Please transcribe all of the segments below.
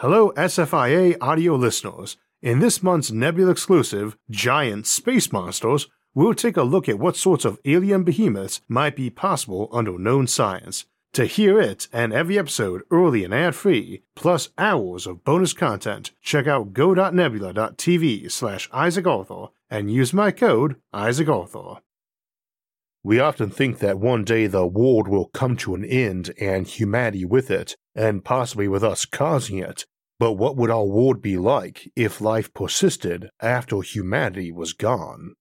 Hello, SFIA audio listeners. In this month's Nebula exclusive, Giant Space Monsters, we'll take a look at what sorts of alien behemoths might be possible under known science. To hear it and every episode early and ad free, plus hours of bonus content, check out go.nebula.tv slash Isaac Arthur and use my code Isaac Arthur. We often think that one day the world will come to an end and humanity with it, and possibly with us causing it. But what would our world be like if life persisted after humanity was gone?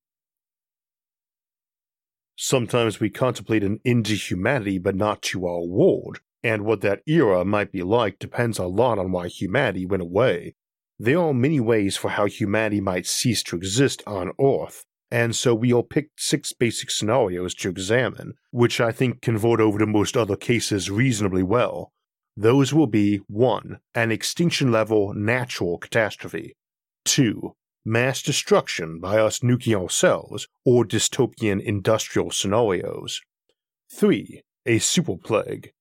Sometimes we contemplate an end to humanity but not to our world, and what that era might be like depends a lot on why humanity went away. There are many ways for how humanity might cease to exist on Earth, and so we all picked six basic scenarios to examine, which I think convert over to most other cases reasonably well. Those will be 1. An extinction level natural catastrophe, 2 mass destruction by us nuking ourselves, or dystopian industrial scenarios. 3. A super plague.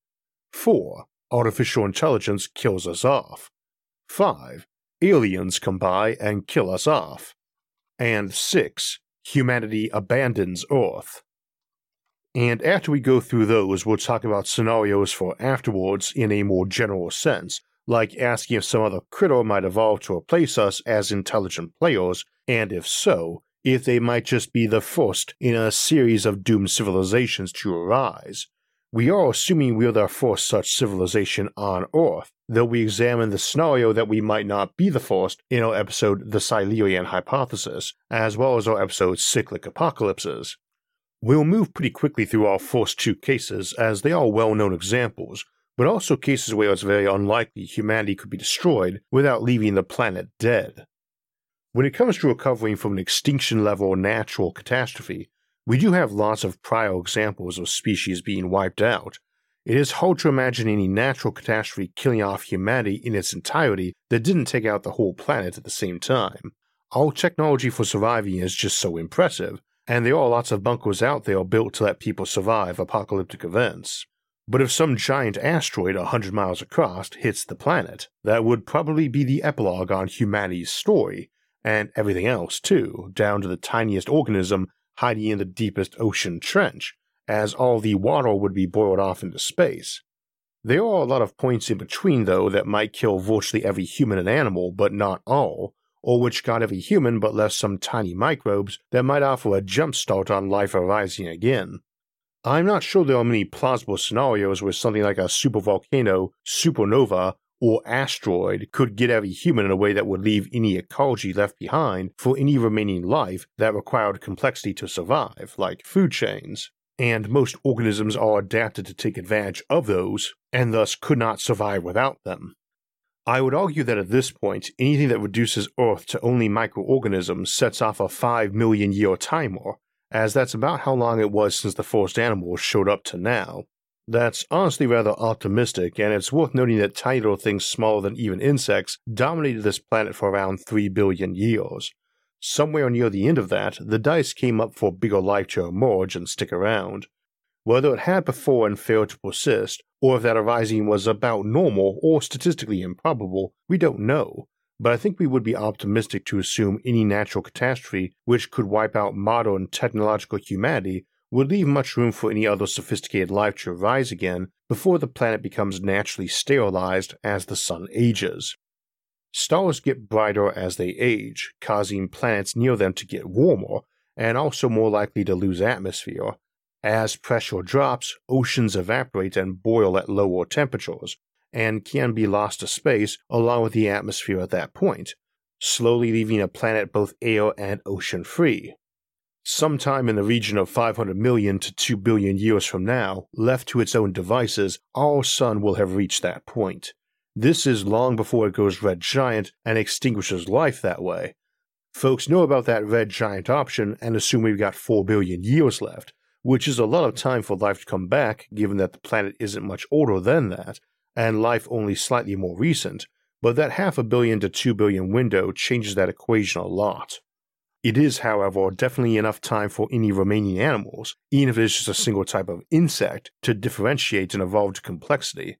4. Artificial intelligence kills us off. 5. Aliens come by and kill us off. And 6. Humanity abandons Earth. And after we go through those, we'll talk about scenarios for afterwards in a more general sense, like asking if some other critter might evolve to replace us as intelligent players, and if so, if they might just be the first in a series of doomed civilizations to arise. We are assuming we're the first such civilization on Earth, though we examine the scenario that we might not be the first in our episode The Silurian Hypothesis, as well as our episode Cyclic Apocalypses. We'll move pretty quickly through our first two cases as they are well known examples, but also cases where it's very unlikely humanity could be destroyed without leaving the planet dead. When it comes to recovering from an extinction level natural catastrophe, we do have lots of prior examples of species being wiped out. It is hard to imagine any natural catastrophe killing off humanity in its entirety that didn't take out the whole planet at the same time. Our technology for surviving is just so impressive, and there are lots of bunkers out there built to let people survive apocalyptic events. But if some giant asteroid a hundred miles across hits the planet, that would probably be the epilogue on humanity's story, and everything else too, down to the tiniest organism hiding in the deepest ocean trench, as all the water would be boiled off into space. There are a lot of points in between, though, that might kill virtually every human and animal, but not all, or which got every human but left some tiny microbes that might offer a jumpstart on life arising again. I'm not sure there are many plausible scenarios where something like a supervolcano, supernova, or asteroid could get every human in a way that would leave any ecology left behind for any remaining life that required complexity to survive, like food chains. And most organisms are adapted to take advantage of those, and thus could not survive without them. I would argue that at this point, anything that reduces Earth to only microorganisms sets off a 5 million year timer, as that's about how long it was since the first animals showed up to now. That's honestly rather optimistic, and it's worth noting that tiny little things smaller than even insects dominated this planet for around 3 billion years. Somewhere near the end of that, the dice came up for bigger life to emerge and stick around. Whether it had before and failed to persist, or if that arising was about normal or statistically improbable, we don't know, but I think we would be optimistic to assume any natural catastrophe which could wipe out modern technological humanity would leave much room for any other sophisticated life to arise again before the planet becomes naturally sterilized as the sun ages. Stars get brighter as they age, causing planets near them to get warmer and also more likely to lose atmosphere. As pressure drops, oceans evaporate and boil at lower temperatures, and can be lost to space along with the atmosphere at that point, slowly leaving a planet both air and ocean free. Sometime in the region of 500 million to 2 billion years from now, left to its own devices, our sun will have reached that point. This is long before it goes red giant and extinguishes life that way. Folks know about that red giant option and assume we've got 4 billion years left, which is a lot of time for life to come back given that the planet isn't much older than that, and life only slightly more recent, but that half a billion to 2 billion window changes that equation a lot. It is, however, definitely enough time for any remaining animals, even if it is just a single type of insect, to differentiate and evolve to complexity.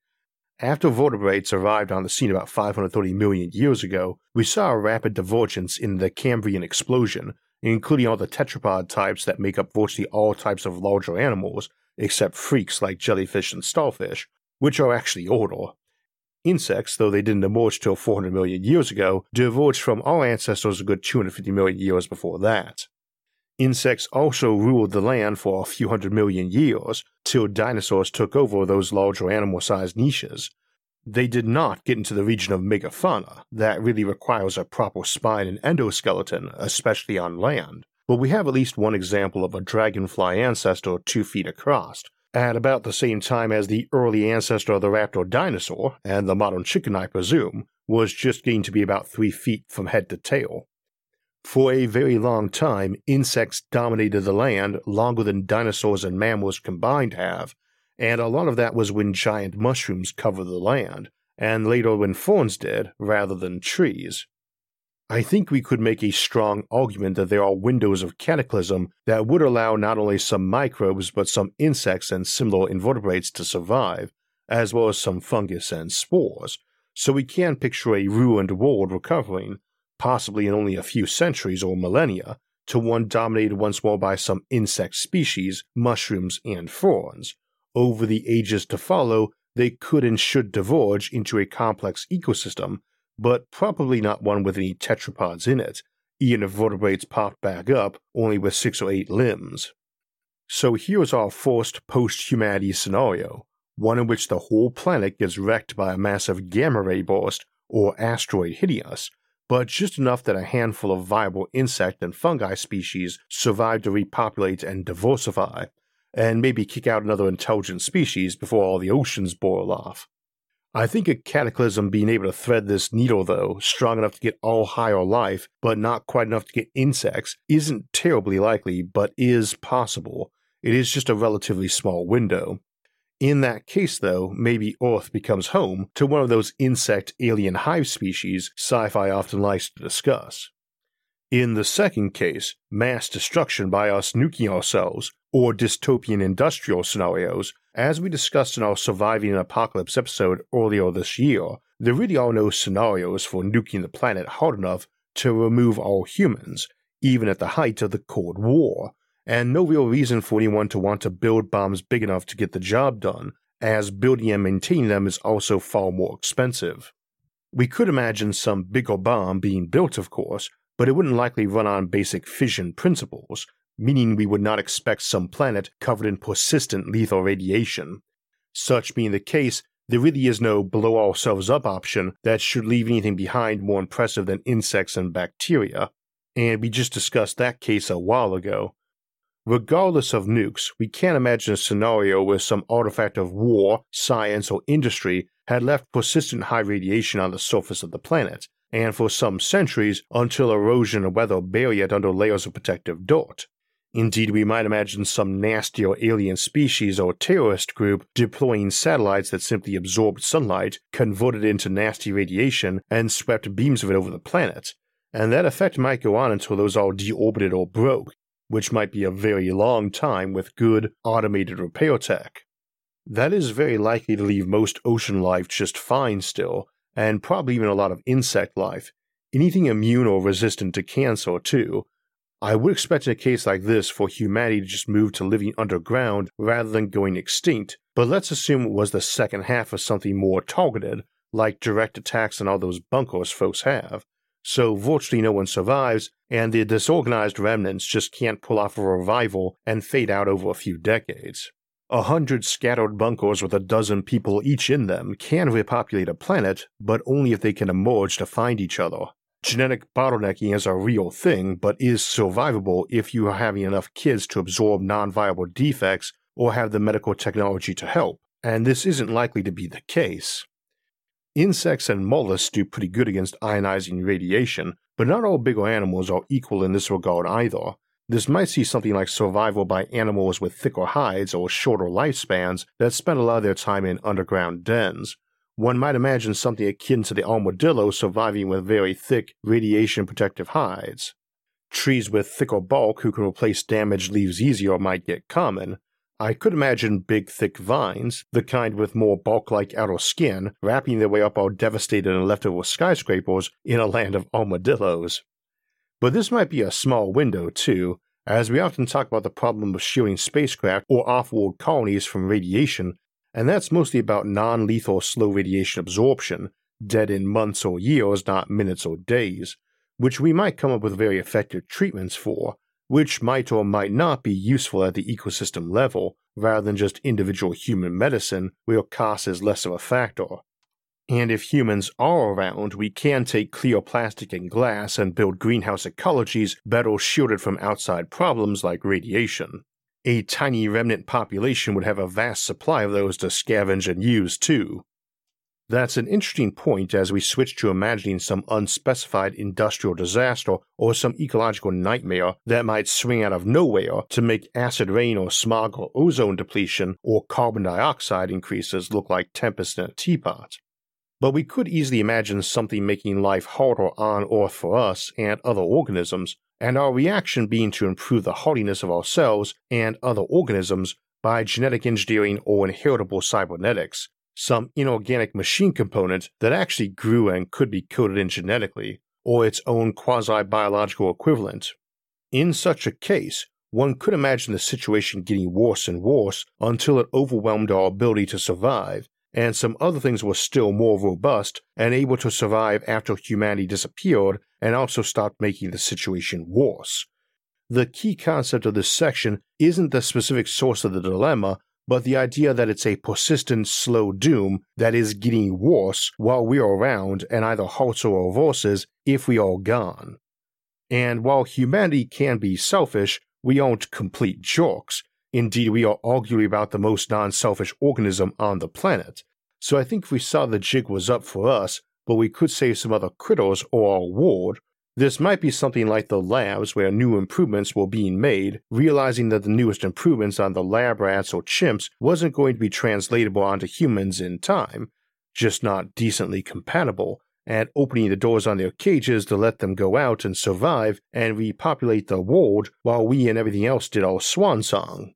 after vertebrates arrived on the scene about 530 million years ago, we saw a rapid divergence in the Cambrian explosion, including all the tetrapod types that make up virtually all types of larger animals, except freaks like jellyfish and starfish, which are actually older. Insects, though they didn't emerge till 400 million years ago, diverged from our ancestors a good 250 million years before that. Insects also ruled the land for a few hundred million years, till dinosaurs took over those larger animal sized niches. They did not get into the region of megafauna, that really requires a proper spine and endoskeleton, especially on land. But we have at least one example of a dragonfly ancestor two feet across, at about the same time as the early ancestor of the raptor dinosaur, and the modern chicken, I presume, was just getting to be about three feet from head to tail. For a very long time, insects dominated the land longer than dinosaurs and mammals combined have, and a lot of that was when giant mushrooms covered the land, and later when ferns did, rather than trees. I think we could make a strong argument that there are windows of cataclysm that would allow not only some microbes but some insects and similar invertebrates to survive, as well as some fungus and spores, so we can picture a ruined world recovering, possibly in only a few centuries or millennia, to one dominated once more by some insect species, mushrooms, and ferns. Over the ages to follow, they could and should diverge into a complex ecosystem but probably not one with any tetrapods in it, vertebrates popped back up only with six or eight limbs. So here's our first post humanity scenario, one in which the whole planet gets wrecked by a massive gamma ray burst or asteroid hitting us, but just enough that a handful of viable insect and fungi species survive to repopulate and diversify, and maybe kick out another intelligent species before all the oceans boil off. I think a cataclysm being able to thread this needle, though, strong enough to get all higher life, but not quite enough to get insects, isn't terribly likely, but is possible. It is just a relatively small window. In that case, though, maybe Earth becomes home to one of those insect alien hive species sci fi often likes to discuss. In the second case, mass destruction by us nuking ourselves, or dystopian industrial scenarios, as we discussed in our Surviving an Apocalypse episode earlier this year, there really are no scenarios for nuking the planet hard enough to remove all humans, even at the height of the Cold War, and no real reason for anyone to want to build bombs big enough to get the job done, as building and maintaining them is also far more expensive. We could imagine some bigger bomb being built, of course, but it wouldn't likely run on basic fission principles, meaning we would not expect some planet covered in persistent lethal radiation. Such being the case, there really is no blow ourselves up option that should leave anything behind more impressive than insects and bacteria, and we just discussed that case a while ago. Regardless of nukes, we can't imagine a scenario where some artifact of war, science, or industry had left persistent high radiation on the surface of the planet, and for some centuries until erosion and weather bury it under layers of protective dirt. Indeed, we might imagine some nastier alien species or terrorist group deploying satellites that simply absorbed sunlight, converted it into nasty radiation, and swept beams of it over the planet. And that effect might go on until those all deorbited or broke, which might be a very long time with good, automated repair tech. That is very likely to leave most ocean life just fine still, and probably even a lot of insect life. Anything immune or resistant to cancer, too. I would expect in a case like this for humanity to just move to living underground rather than going extinct, but let's assume it was the second half of something more targeted, like direct attacks on all those bunkers folks have. So virtually no one survives, and the disorganized remnants just can't pull off a revival and fade out over a few decades. A hundred scattered bunkers with a dozen people each in them can repopulate a planet, but only if they can emerge to find each other. Genetic bottlenecking is a real thing, but is survivable if you are having enough kids to absorb non viable defects or have the medical technology to help, and this isn't likely to be the case. Insects and mollusks do pretty good against ionizing radiation, but not all bigger animals are equal in this regard either, this might see something like survival by animals with thicker hides or shorter lifespans that spend a lot of their time in underground dens. One might imagine something akin to the armadillo surviving with very thick, radiation protective hides. Trees with thicker bark who can replace damaged leaves easier might get common, I could imagine big, thick vines, the kind with more bark like outer skin, wrapping their way up our devastated and leftover skyscrapers in a land of armadillos. But this might be a small window, too, as we often talk about the problem of shielding spacecraft or off world colonies from radiation, and that's mostly about non lethal slow radiation absorption, dead in months or years, not minutes or days, which we might come up with very effective treatments for, which might or might not be useful at the ecosystem level, rather than just individual human medicine, where cost is less of a factor. And if humans are around, we can take clear plastic and glass and build greenhouse ecologies better shielded from outside problems like radiation. A tiny remnant population would have a vast supply of those to scavenge and use too. That's an interesting point as we switch to imagining some unspecified industrial disaster or some ecological nightmare that might swing out of nowhere to make acid rain or smog or ozone depletion or carbon dioxide increases look like tempest in a teapot. But we could easily imagine something making life harder on Earth for us and other organisms, and our reaction being to improve the hardiness of ourselves and other organisms by genetic engineering or inheritable cybernetics, some inorganic machine component that actually grew and could be coded in genetically, or its own quasi biological equivalent. In such a case, one could imagine the situation getting worse and worse until it overwhelmed our ability to survive, and some other things were still more robust and able to survive after humanity disappeared and also stopped making the situation worse. The key concept of this section isn't the specific source of the dilemma, but the idea that it's a persistent, slow doom that is getting worse while we're around and either halts or reverses if we are gone. And while humanity can be selfish, we aren't complete jerks. Indeed, we are arguably about the most non selfish organism on the planet. So I think if we saw the jig was up for us, but we could save some other critters or our world, this might be something like the labs where new improvements were being made, realizing that the newest improvements on the lab rats or chimps wasn't going to be translatable onto humans in time, just not decently compatible, and opening the doors on their cages to let them go out and survive and repopulate the world while we and everything else did our swan song.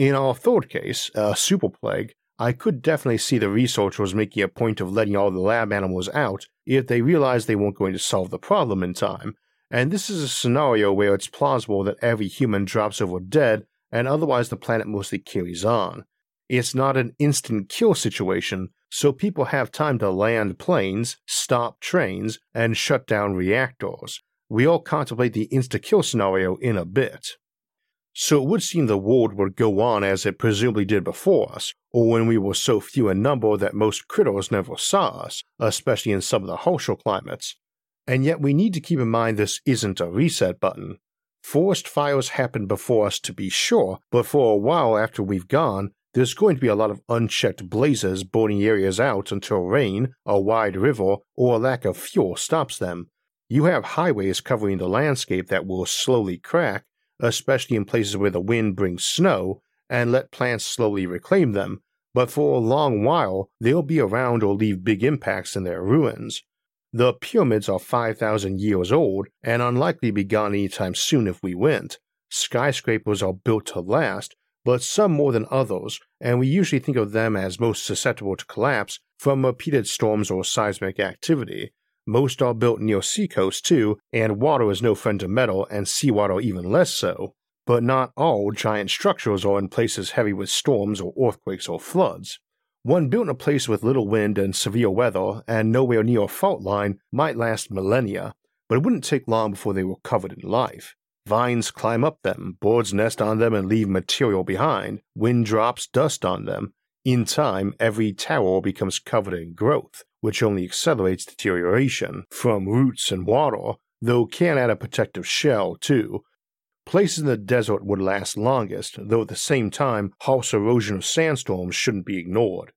In our third case, a super plague, I could definitely see the researchers making a point of letting all the lab animals out if they realize they weren't going to solve the problem in time, and this is a scenario where it's plausible that every human drops over dead and otherwise the planet mostly carries on. It's not an instant kill situation, so people have time to land planes, stop trains, and shut down reactors. We'll contemplate the insta kill scenario in a bit. So it would seem the world would go on as it presumably did before us, or when we were so few in number that most critters never saw us, especially in some of the harsher climates. And yet we need to keep in mind this isn't a reset button. Forest fires happened before us to be sure, but for a while after we've gone, there's going to be a lot of unchecked blazes burning areas out until rain, a wide river, or a lack of fuel stops them. You have highways covering the landscape that will slowly crack, especially in places where the wind brings snow, and let plants slowly reclaim them, but for a long while they'll be around or leave big impacts in their ruins. The pyramids are 5,000 years old and unlikely to be gone anytime soon if we went. Skyscrapers are built to last, but some more than others, and we usually think of them as most susceptible to collapse from repeated storms or seismic activity, most are built near seacoast too, and water is no friend to metal and seawater even less so. But not all giant structures are in places heavy with storms or earthquakes or floods. One built in a place with little wind and severe weather and nowhere near a fault line might last millennia, but it wouldn't take long before they were covered in life. Vines climb up them, birds nest on them and leave material behind, wind drops dust on them. In time, every tower becomes covered in growth, which only accelerates deterioration from roots and water, though can add a protective shell too. Places in the desert would last longest, though at the same time, harsh erosion of sandstorms shouldn't be ignored.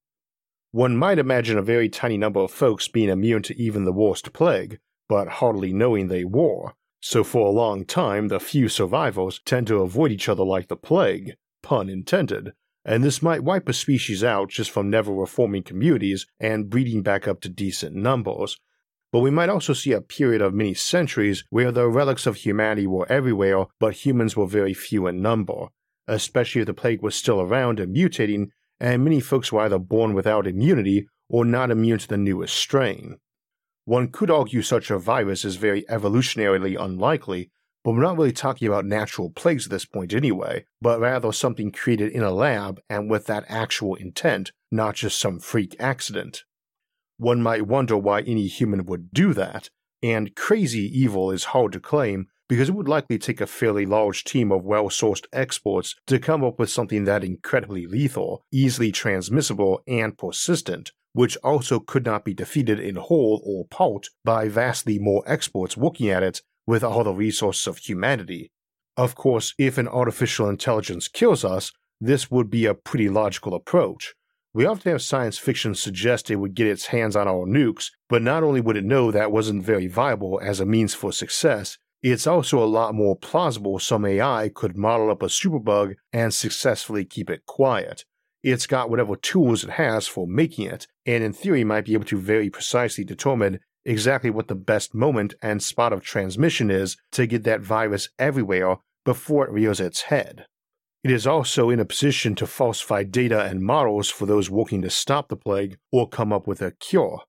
One might imagine a very tiny number of folks being immune to even the worst plague, but hardly knowing they were, so for a long time the few survivors tend to avoid each other like the plague, pun intended, and this might wipe a species out just from never reforming communities and breeding back up to decent numbers. But we might also see a period of many centuries where the relics of humanity were everywhere, but humans were very few in number. especially if the plague was still around and mutating, and many folks were either born without immunity or not immune to the newest strain. One could argue such a virus is very evolutionarily unlikely, but we're not really talking about natural plagues at this point anyway, but rather something created in a lab and with that actual intent, not just some freak accident. One might wonder why any human would do that, and crazy evil is hard to claim because it would likely take a fairly large team of well sourced experts to come up with something that incredibly lethal, easily transmissible, and persistent, which also could not be defeated in whole or part by vastly more experts working at it with all the resources of humanity. Of course, if an artificial intelligence kills us, this would be a pretty logical approach. We often have science fiction suggest it would get its hands on our nukes, but not only would it know that wasn't very viable as a means for success, it's also a lot more plausible some AI could model up a superbug and successfully keep it quiet. It's got whatever tools it has for making it, and in theory might be able to very precisely determine exactly what the best moment and spot of transmission is to get that virus everywhere before it rears its head. It is also in a position to falsify data and models for those working to stop the plague or come up with a cure.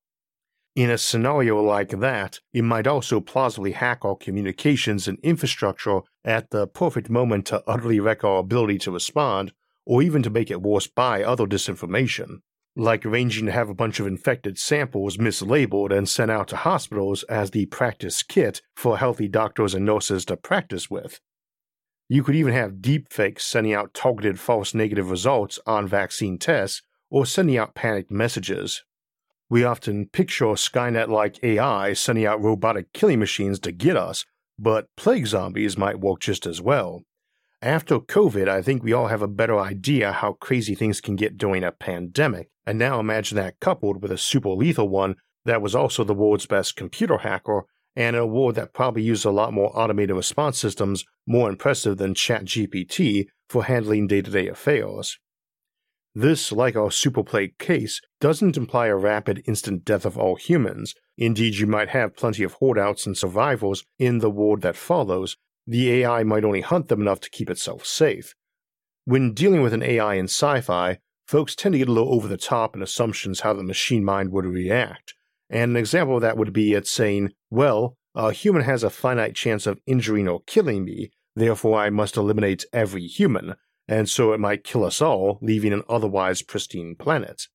In a scenario like that, it might also plausibly hack our communications and infrastructure at the perfect moment to utterly wreck our ability to respond, or even to make it worse by other disinformation, like arranging to have a bunch of infected samples mislabeled and sent out to hospitals as the practice kit for healthy doctors and nurses to practice with. You could even have deepfakes sending out targeted false negative results on vaccine tests or sending out panicked messages we often picture Skynet like AI sending out robotic killing machines to get us, but plague zombies might work just as well. After COVID, I think we all have a better idea how crazy things can get during a pandemic, and now imagine that coupled with a super lethal one that was also the world's best computer hacker and a war that probably used a lot more automated response systems more impressive than ChatGPT for handling day to day affairs. This, like our superplague case, doesn't imply a rapid instant death of all humans. Indeed, you might have plenty of holdouts and survivors in the world that follows. The AI might only hunt them enough to keep itself safe. When dealing with an AI in sci fi, folks tend to get a little over the top in assumptions how the machine mind would react. And an example of that would be it saying, well, a human has a finite chance of injuring or killing me, therefore I must eliminate every human, and so it might kill us all, leaving an otherwise pristine planet.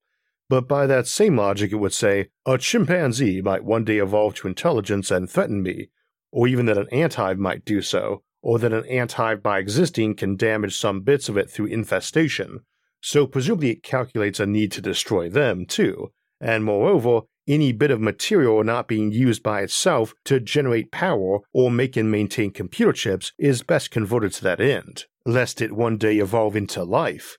But by that same logic, it would say, a chimpanzee might one day evolve to intelligence and threaten me, or even that an anthive might do so, or that an anthive by existing can damage some bits of it through infestation, so presumably it calculates a need to destroy them too, and moreover, any bit of material not being used by itself to generate power or make and maintain computer chips is best converted to that end lest it one day evolve into life.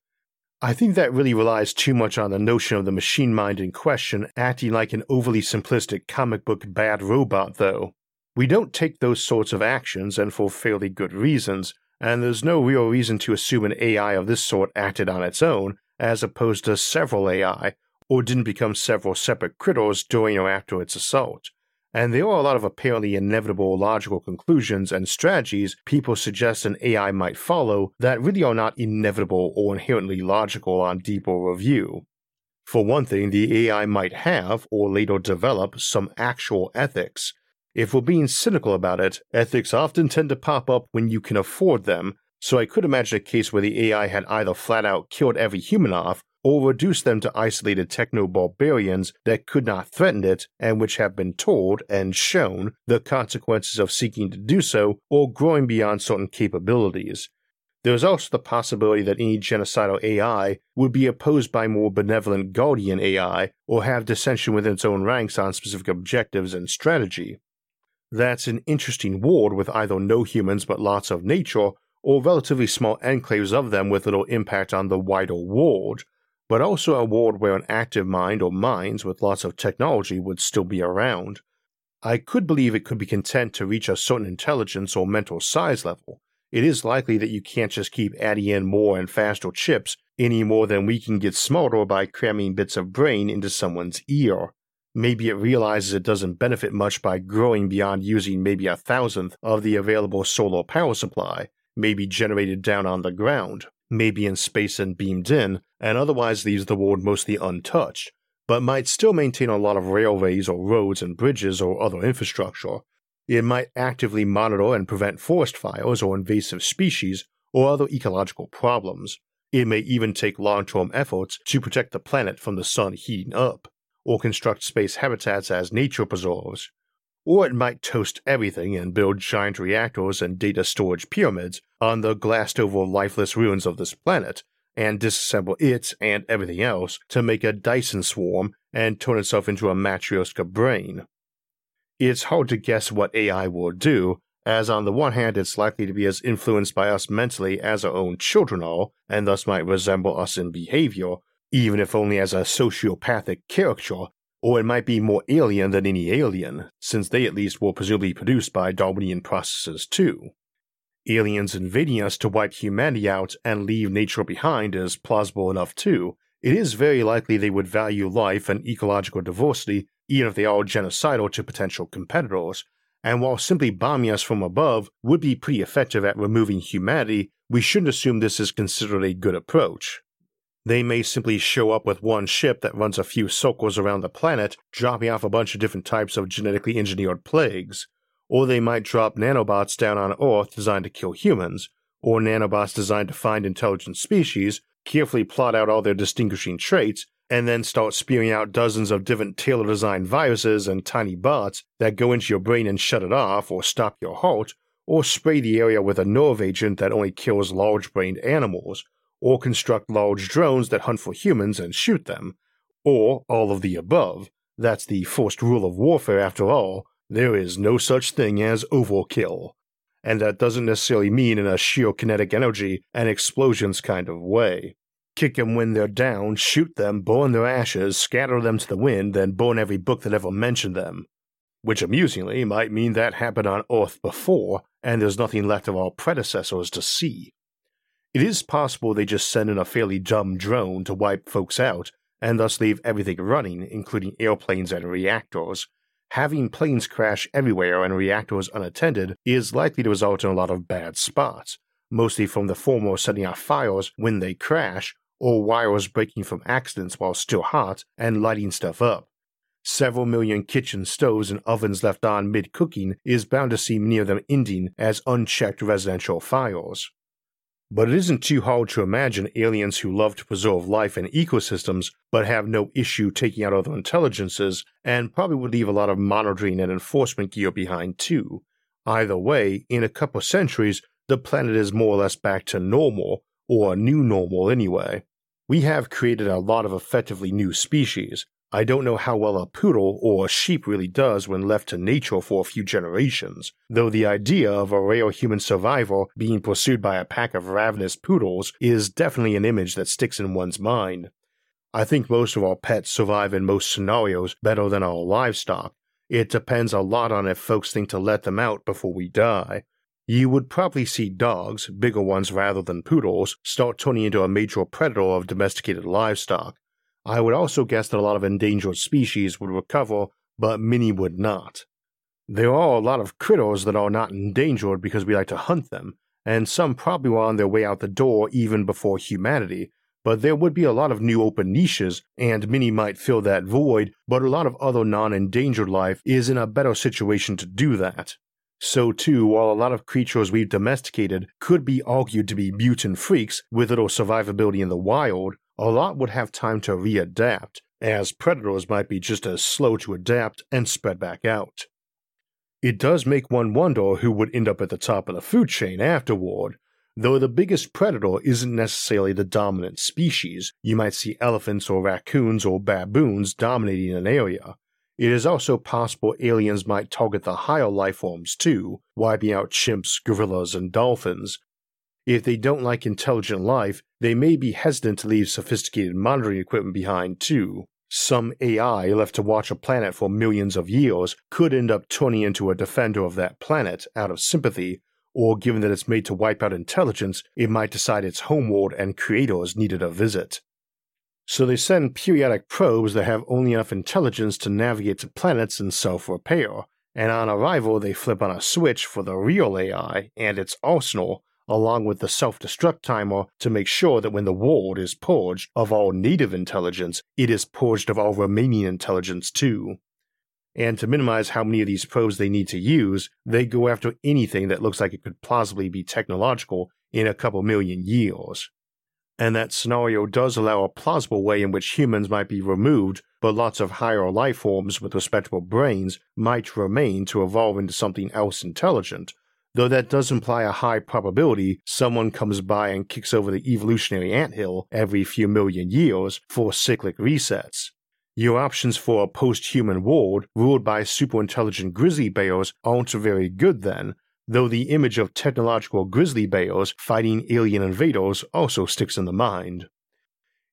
I think that really relies too much on the notion of the machine mind in question acting like an overly simplistic comic book bad robot, though. We don't take those sorts of actions, and for fairly good reasons, and there's no real reason to assume an AI of this sort acted on its own, as opposed to several AI, or didn't become several separate critters during or after its assault and there are a lot of apparently inevitable logical conclusions and strategies people suggest an AI might follow that really are not inevitable or inherently logical on deeper review. For one thing, the AI might have, or later develop, some actual ethics. If we're being cynical about it, ethics often tend to pop up when you can afford them, so I could imagine a case where the AI had either flat out killed every human off, or reduced them to isolated techno barbarians that could not threaten it and which have been told and shown the consequences of seeking to do so or growing beyond certain capabilities. There is also the possibility that any genocidal AI would be opposed by more benevolent guardian AI or have dissension within its own ranks on specific objectives and strategy. That's an interesting world with either no humans but lots of nature, or relatively small enclaves of them with little impact on the wider world, but also a world where an active mind or minds with lots of technology would still be around. I could believe it could be content to reach a certain intelligence or mental size level. It is likely that you can't just keep adding in more and faster chips any more than we can get smarter by cramming bits of brain into someone's ear. Maybe it realizes it doesn't benefit much by growing beyond using maybe a thousandth of the available solar power supply. maybe generated down on the ground, maybe in space and beamed in, and otherwise leaves the world mostly untouched, but might still maintain a lot of railways or roads and bridges or other infrastructure. It might actively monitor and prevent forest fires or invasive species or other ecological problems. It may even take long term efforts to protect the planet from the sun heating up, or construct space habitats as nature preserves. Or it might toast everything and build giant reactors and data storage pyramids on the glassed over lifeless ruins of this planet, and disassemble it and everything else to make a Dyson swarm and turn itself into a Matryoshka brain. It's hard to guess what AI will do, as on the one hand it's likely to be as influenced by us mentally as our own children are, and thus might resemble us in behavior, even if only as a sociopathic caricature, or it might be more alien than any alien, since they at least were presumably produced by Darwinian processes too. Aliens invading us to wipe humanity out and leave nature behind is plausible enough too. It is very likely they would value life and ecological diversity, even if they are genocidal to potential competitors, and while simply bombing us from above would be pretty effective at removing humanity, we shouldn't assume this is considered a good approach. They may simply show up with one ship that runs a few circles around the planet, dropping off a bunch of different types of genetically engineered plagues. Or they might drop nanobots down on Earth designed to kill humans, or nanobots designed to find intelligent species, carefully plot out all their distinguishing traits, and then start spewing out dozens of different tailor designed viruses and tiny bots that go into your brain and shut it off or stop your heart, or spray the area with a nerve agent that only kills large brained animals, or construct large drones that hunt for humans and shoot them, or all of the above. That's the first rule of warfare after all. There is no such thing as overkill. And that doesn't necessarily mean in a sheer kinetic energy and explosions kind of way. Kick them when they're down, shoot them, burn their ashes, scatter them to the wind, then burn every book that ever mentioned them. Which amusingly might mean that happened on Earth before, and there's nothing left of our predecessors to see. It is possible they just send in a fairly dumb drone to wipe folks out, and thus leave everything running, including airplanes and reactors. Having planes crash everywhere and reactors unattended is likely to result in a lot of bad spots, mostly from the former setting off fires when they crash, or wires breaking from accidents while still hot and lighting stuff up. Several million kitchen stoves and ovens left on mid cooking is bound to see of them ending as unchecked residential fires. But it isn't too hard to imagine aliens who love to preserve life and ecosystems but have no issue taking out other intelligences and probably would leave a lot of monitoring and enforcement gear behind too. Either way, in a couple centuries, the planet is more or less back to normal, or a new normal anyway. We have created a lot of effectively new species, I don't know how well a poodle or a sheep really does when left to nature for a few generations, though the idea of a rare human survivor being pursued by a pack of ravenous poodles is definitely an image that sticks in one's mind. I think most of our pets survive in most scenarios better than our livestock. It depends a lot on if folks think to let them out before we die. You would probably see dogs, bigger ones rather than poodles, start turning into a major predator of domesticated livestock. I would also guess that a lot of endangered species would recover, but many would not. There are a lot of critters that are not endangered because we like to hunt them, and some probably were on their way out the door even before humanity, but there would be a lot of new open niches, and many might fill that void, but a lot of other non endangered life is in a better situation to do that. So, too, while a lot of creatures we've domesticated could be argued to be mutant freaks with little survivability in the wild, a lot would have time to readapt, as predators might be just as slow to adapt and spread back out. It does make one wonder who would end up at the top of the food chain afterward, though the biggest predator isn't necessarily the dominant species. You might see elephants or raccoons or baboons dominating an area. It is also possible aliens might target the higher life forms too, wiping out chimps, gorillas, and dolphins, if they don't like intelligent life, they may be hesitant to leave sophisticated monitoring equipment behind, too. Some AI left to watch a planet for millions of years could end up turning into a defender of that planet out of sympathy, or given that it's made to wipe out intelligence, it might decide its homeworld and creators needed a visit. So they send periodic probes that have only enough intelligence to navigate to planets and self repair, and on arrival they flip on a switch for the real AI and its arsenal along with the self destruct timer to make sure that when the world is purged of all native intelligence, it is purged of all remaining intelligence too. And to minimize how many of these probes they need to use, they go after anything that looks like it could plausibly be technological in a couple million years. And that scenario does allow a plausible way in which humans might be removed, but lots of higher life forms with respectable brains might remain to evolve into something else intelligent, though that does imply a high probability someone comes by and kicks over the evolutionary anthill every few million years for cyclic resets. Your options for a post human world ruled by superintelligent grizzly bears aren't very good then, though the image of technological grizzly bears fighting alien invaders also sticks in the mind.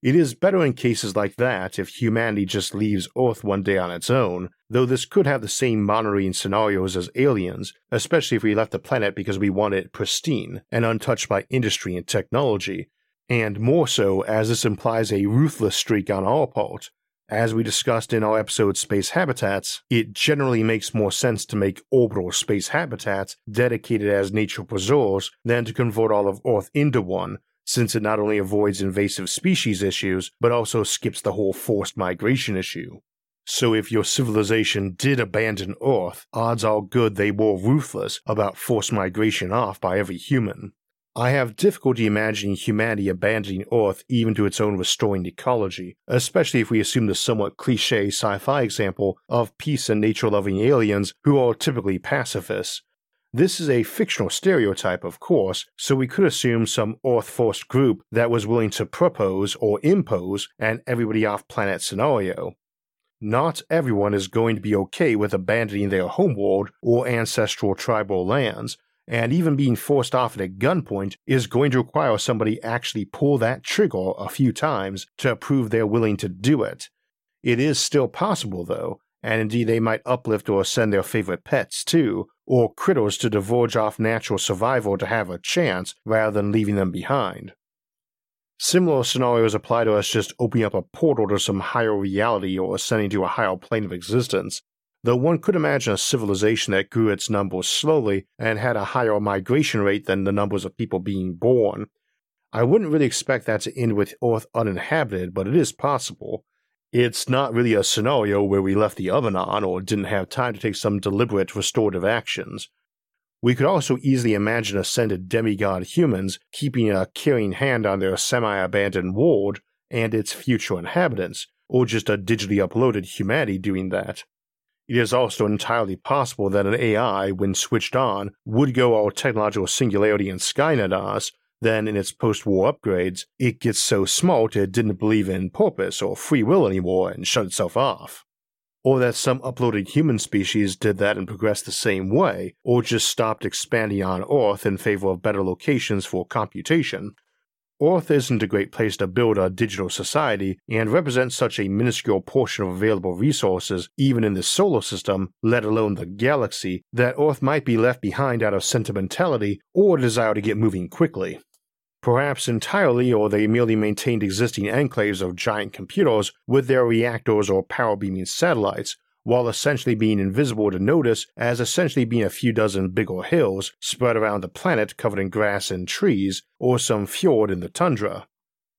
It is better in cases like that if humanity just leaves Earth one day on its own, though this could have the same monitoring scenarios as aliens, especially if we left the planet because we want it pristine and untouched by industry and technology, and more so as this implies a ruthless streak on our part. As we discussed in our episode Space Habitats, it generally makes more sense to make orbital space habitats dedicated as nature preserves than to convert all of Earth into one, since it not only avoids invasive species issues, but also skips the whole forced migration issue. So if your civilization did abandon Earth, odds are good they were ruthless about forced migration off by every human. I have difficulty imagining humanity abandoning Earth even to its own restoring ecology, especially if we assume the somewhat cliche sci fi example of peace and nature loving aliens who are typically pacifists, this is a fictional stereotype, of course, so we could assume some Earth First group that was willing to propose or impose an everybody off planet scenario. Not everyone is going to be okay with abandoning their homeworld or ancestral tribal lands, and even being forced off at gunpoint is going to require somebody actually pull that trigger a few times to prove they're willing to do it. It is still possible, though, and indeed they might uplift or send their favorite pets too, or critters to divulge off natural survival to have a chance rather than leaving them behind. Similar scenarios apply to us just opening up a portal to some higher reality or ascending to a higher plane of existence, though one could imagine a civilization that grew its numbers slowly and had a higher migration rate than the numbers of people being born. I wouldn't really expect that to end with Earth uninhabited, but it is possible, it's not really a scenario where we left the oven on or didn't have time to take some deliberate restorative actions. We could also easily imagine ascended demigod humans keeping a caring hand on their semi abandoned world and its future inhabitants, or just a digitally uploaded humanity doing that. It is also entirely possible that an AI, when switched on, would go all technological singularity and Skynet us then, in its post war upgrades, it gets so smart it didn't believe in purpose or free will anymore and shut itself off. Or that some uploaded human species did that and progressed the same way, or just stopped expanding on Earth in favor of better locations for computation. Earth isn't a great place to build a digital society and represents such a minuscule portion of available resources even in the solar system, let alone the galaxy, that Earth might be left behind out of sentimentality or desire to get moving quickly perhaps entirely, or they merely maintained existing enclaves of giant computers with their reactors or power beaming satellites, while essentially being invisible to notice as essentially being a few dozen bigger hills spread around the planet covered in grass and trees, or some fjord in the tundra.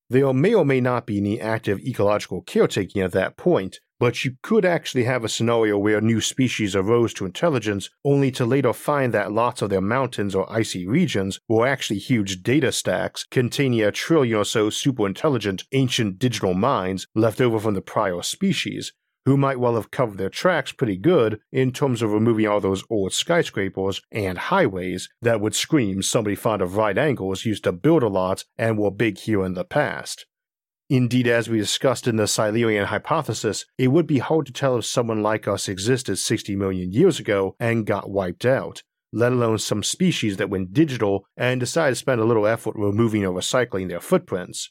There may or may not be any active ecological caretaking at that point, but you could actually have a scenario where new species arose to intelligence only to later find that lots of their mountains or icy regions were actually huge data stacks containing a trillion or so superintelligent ancient digital minds left over from the prior species, who might well have covered their tracks pretty good in terms of removing all those old skyscrapers and highways that would scream somebody fond of right angles used to build a lot and were big here in the past. Indeed, as we discussed in the Silurian hypothesis, it would be hard to tell if someone like us existed 60 million years ago and got wiped out, let alone some species that went digital and decided to spend a little effort removing or recycling their footprints.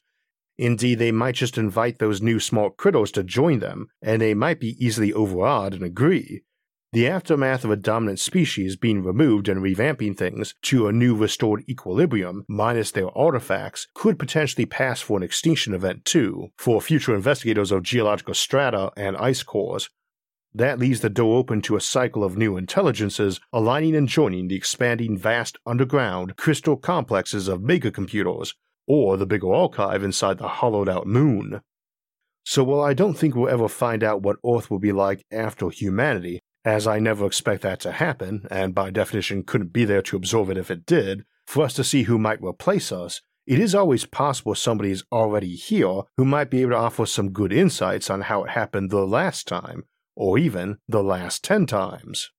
Indeed, they might just invite those new smart critters to join them, and they might be easily overawed and agree, the aftermath of a dominant species being removed and revamping things to a new restored equilibrium, minus their artifacts, could potentially pass for an extinction event too, for future investigators of geological strata and ice cores. that leaves the door open to a cycle of new intelligences aligning and joining the expanding vast underground crystal complexes of megacomputers, or the bigger archive inside the hollowed out moon. So while I don't think we'll ever find out what Earth will be like after humanity, as I never expect that to happen, and by definition couldn't be there to absorb it if it did, for us to see who might replace us, it is always possible somebody is already here who might be able to offer some good insights on how it happened the last time, or even the last 10 times.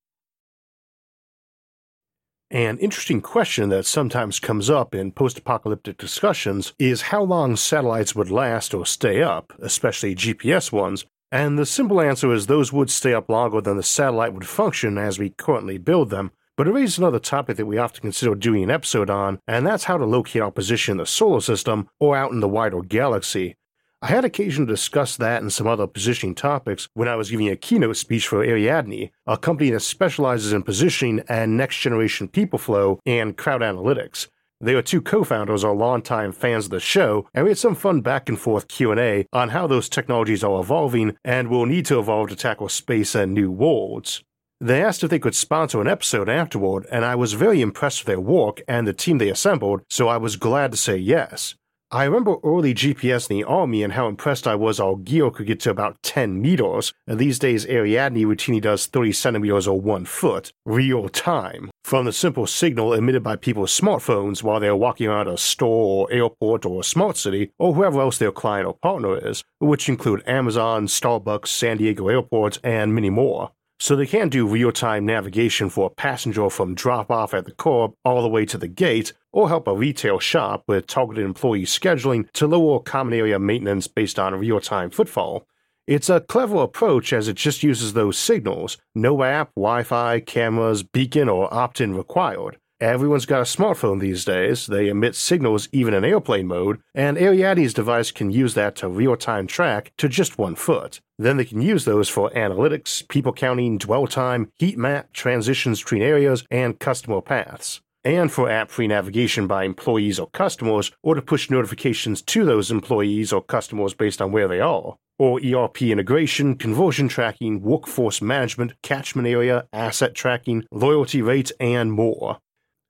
An interesting question that sometimes comes up in post apocalyptic discussions is how long satellites would last or stay up, especially GPS ones, and the simple answer is those would stay up longer than the satellite would function as we currently build them, but it raises another topic that we often consider doing an episode on, and that's how to locate our position in the solar system or out in the wider galaxy. I had occasion to discuss that and some other positioning topics when I was giving a keynote speech for Ariadne, a company that specializes in positioning and next generation people flow and crowd analytics. Their two co-founders are longtime fans of the show, and we had some fun back and forth Q&A on how those technologies are evolving and will need to evolve to tackle space and new worlds. They asked if they could sponsor an episode afterward, and I was very impressed with their work and the team they assembled, so I was glad to say yes. I remember early GPS in the Army and how impressed I was our gear could get to about 10 meters, and these days Ariadne routinely does 30 centimeters or 1 foot, real time, from the simple signal emitted by people's smartphones while they're walking around a store or airport or a smart city, or whoever else their client or partner is, which include Amazon, Starbucks, San Diego Airport, and many more so they can do real time navigation for a passenger from drop off at the curb all the way to the gate, or help a retail shop with targeted employee scheduling to lower common area maintenance based on real time footfall. It's a clever approach as it just uses those signals no app, Wi Fi, cameras, beacon, or opt in required. Everyone's got a smartphone these days, they emit signals even in airplane mode, and Ariadne's device can use that to real time track to just one foot. Then they can use those for analytics, people counting, dwell time, heat map, transitions between areas, and customer paths. And for app free navigation by employees or customers, or to push notifications to those employees or customers based on where they are or ERP integration, conversion tracking, workforce management, catchment area, asset tracking, loyalty rates, and more.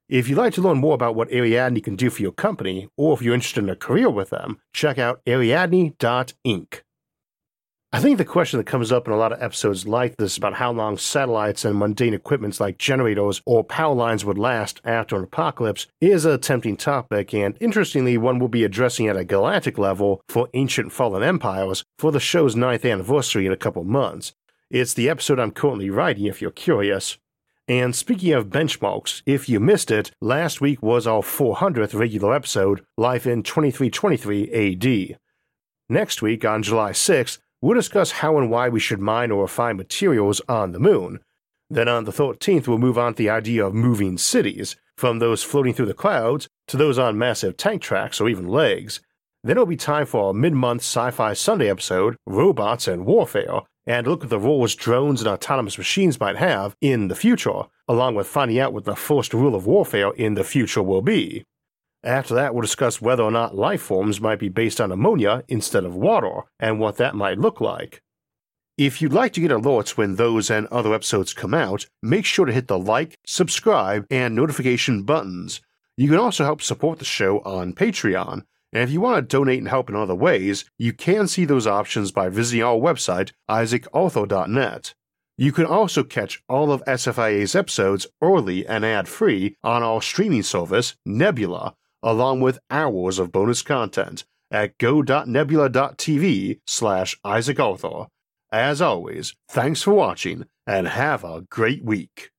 If you'd like to learn more about what Ariadne can do for your company, or if you're interested in a career with them, check out ariadne.inc. I think the question that comes up in a lot of episodes like this about how long satellites and mundane equipments like generators or power lines would last after an apocalypse is a tempting topic, and interestingly, one we'll be addressing at a galactic level for Ancient Fallen Empires for the show's ninth anniversary in a couple months. It's the episode I'm currently writing if you're curious. And speaking of benchmarks, if you missed it, last week was our 400th regular episode, Life in 2323 AD. Next week, on July 6th, we'll discuss how and why we should mine or refine materials on the moon. Then on the 13th, we'll move on to the idea of moving cities, from those floating through the clouds to those on massive tank tracks or even legs. Then it'll be time for our mid month Sci Fi Sunday episode, Robots and Warfare, and look at the roles drones and autonomous machines might have in the future, along with finding out what the first rule of warfare in the future will be. After that, we'll discuss whether or not life forms might be based on ammonia instead of water, and what that might look like. If you'd like to get alerts when those and other episodes come out, make sure to hit the like, subscribe, and notification buttons. You can also help support the show on Patreon and if you want to donate and help in other ways, you can see those options by visiting our website, isaacarthur.net. You can also catch all of SFIA's episodes early and ad free on our streaming service, Nebula, along with hours of bonus content at go.nebula.tv slash isaacarthur. As always, thanks for watching and have a great week.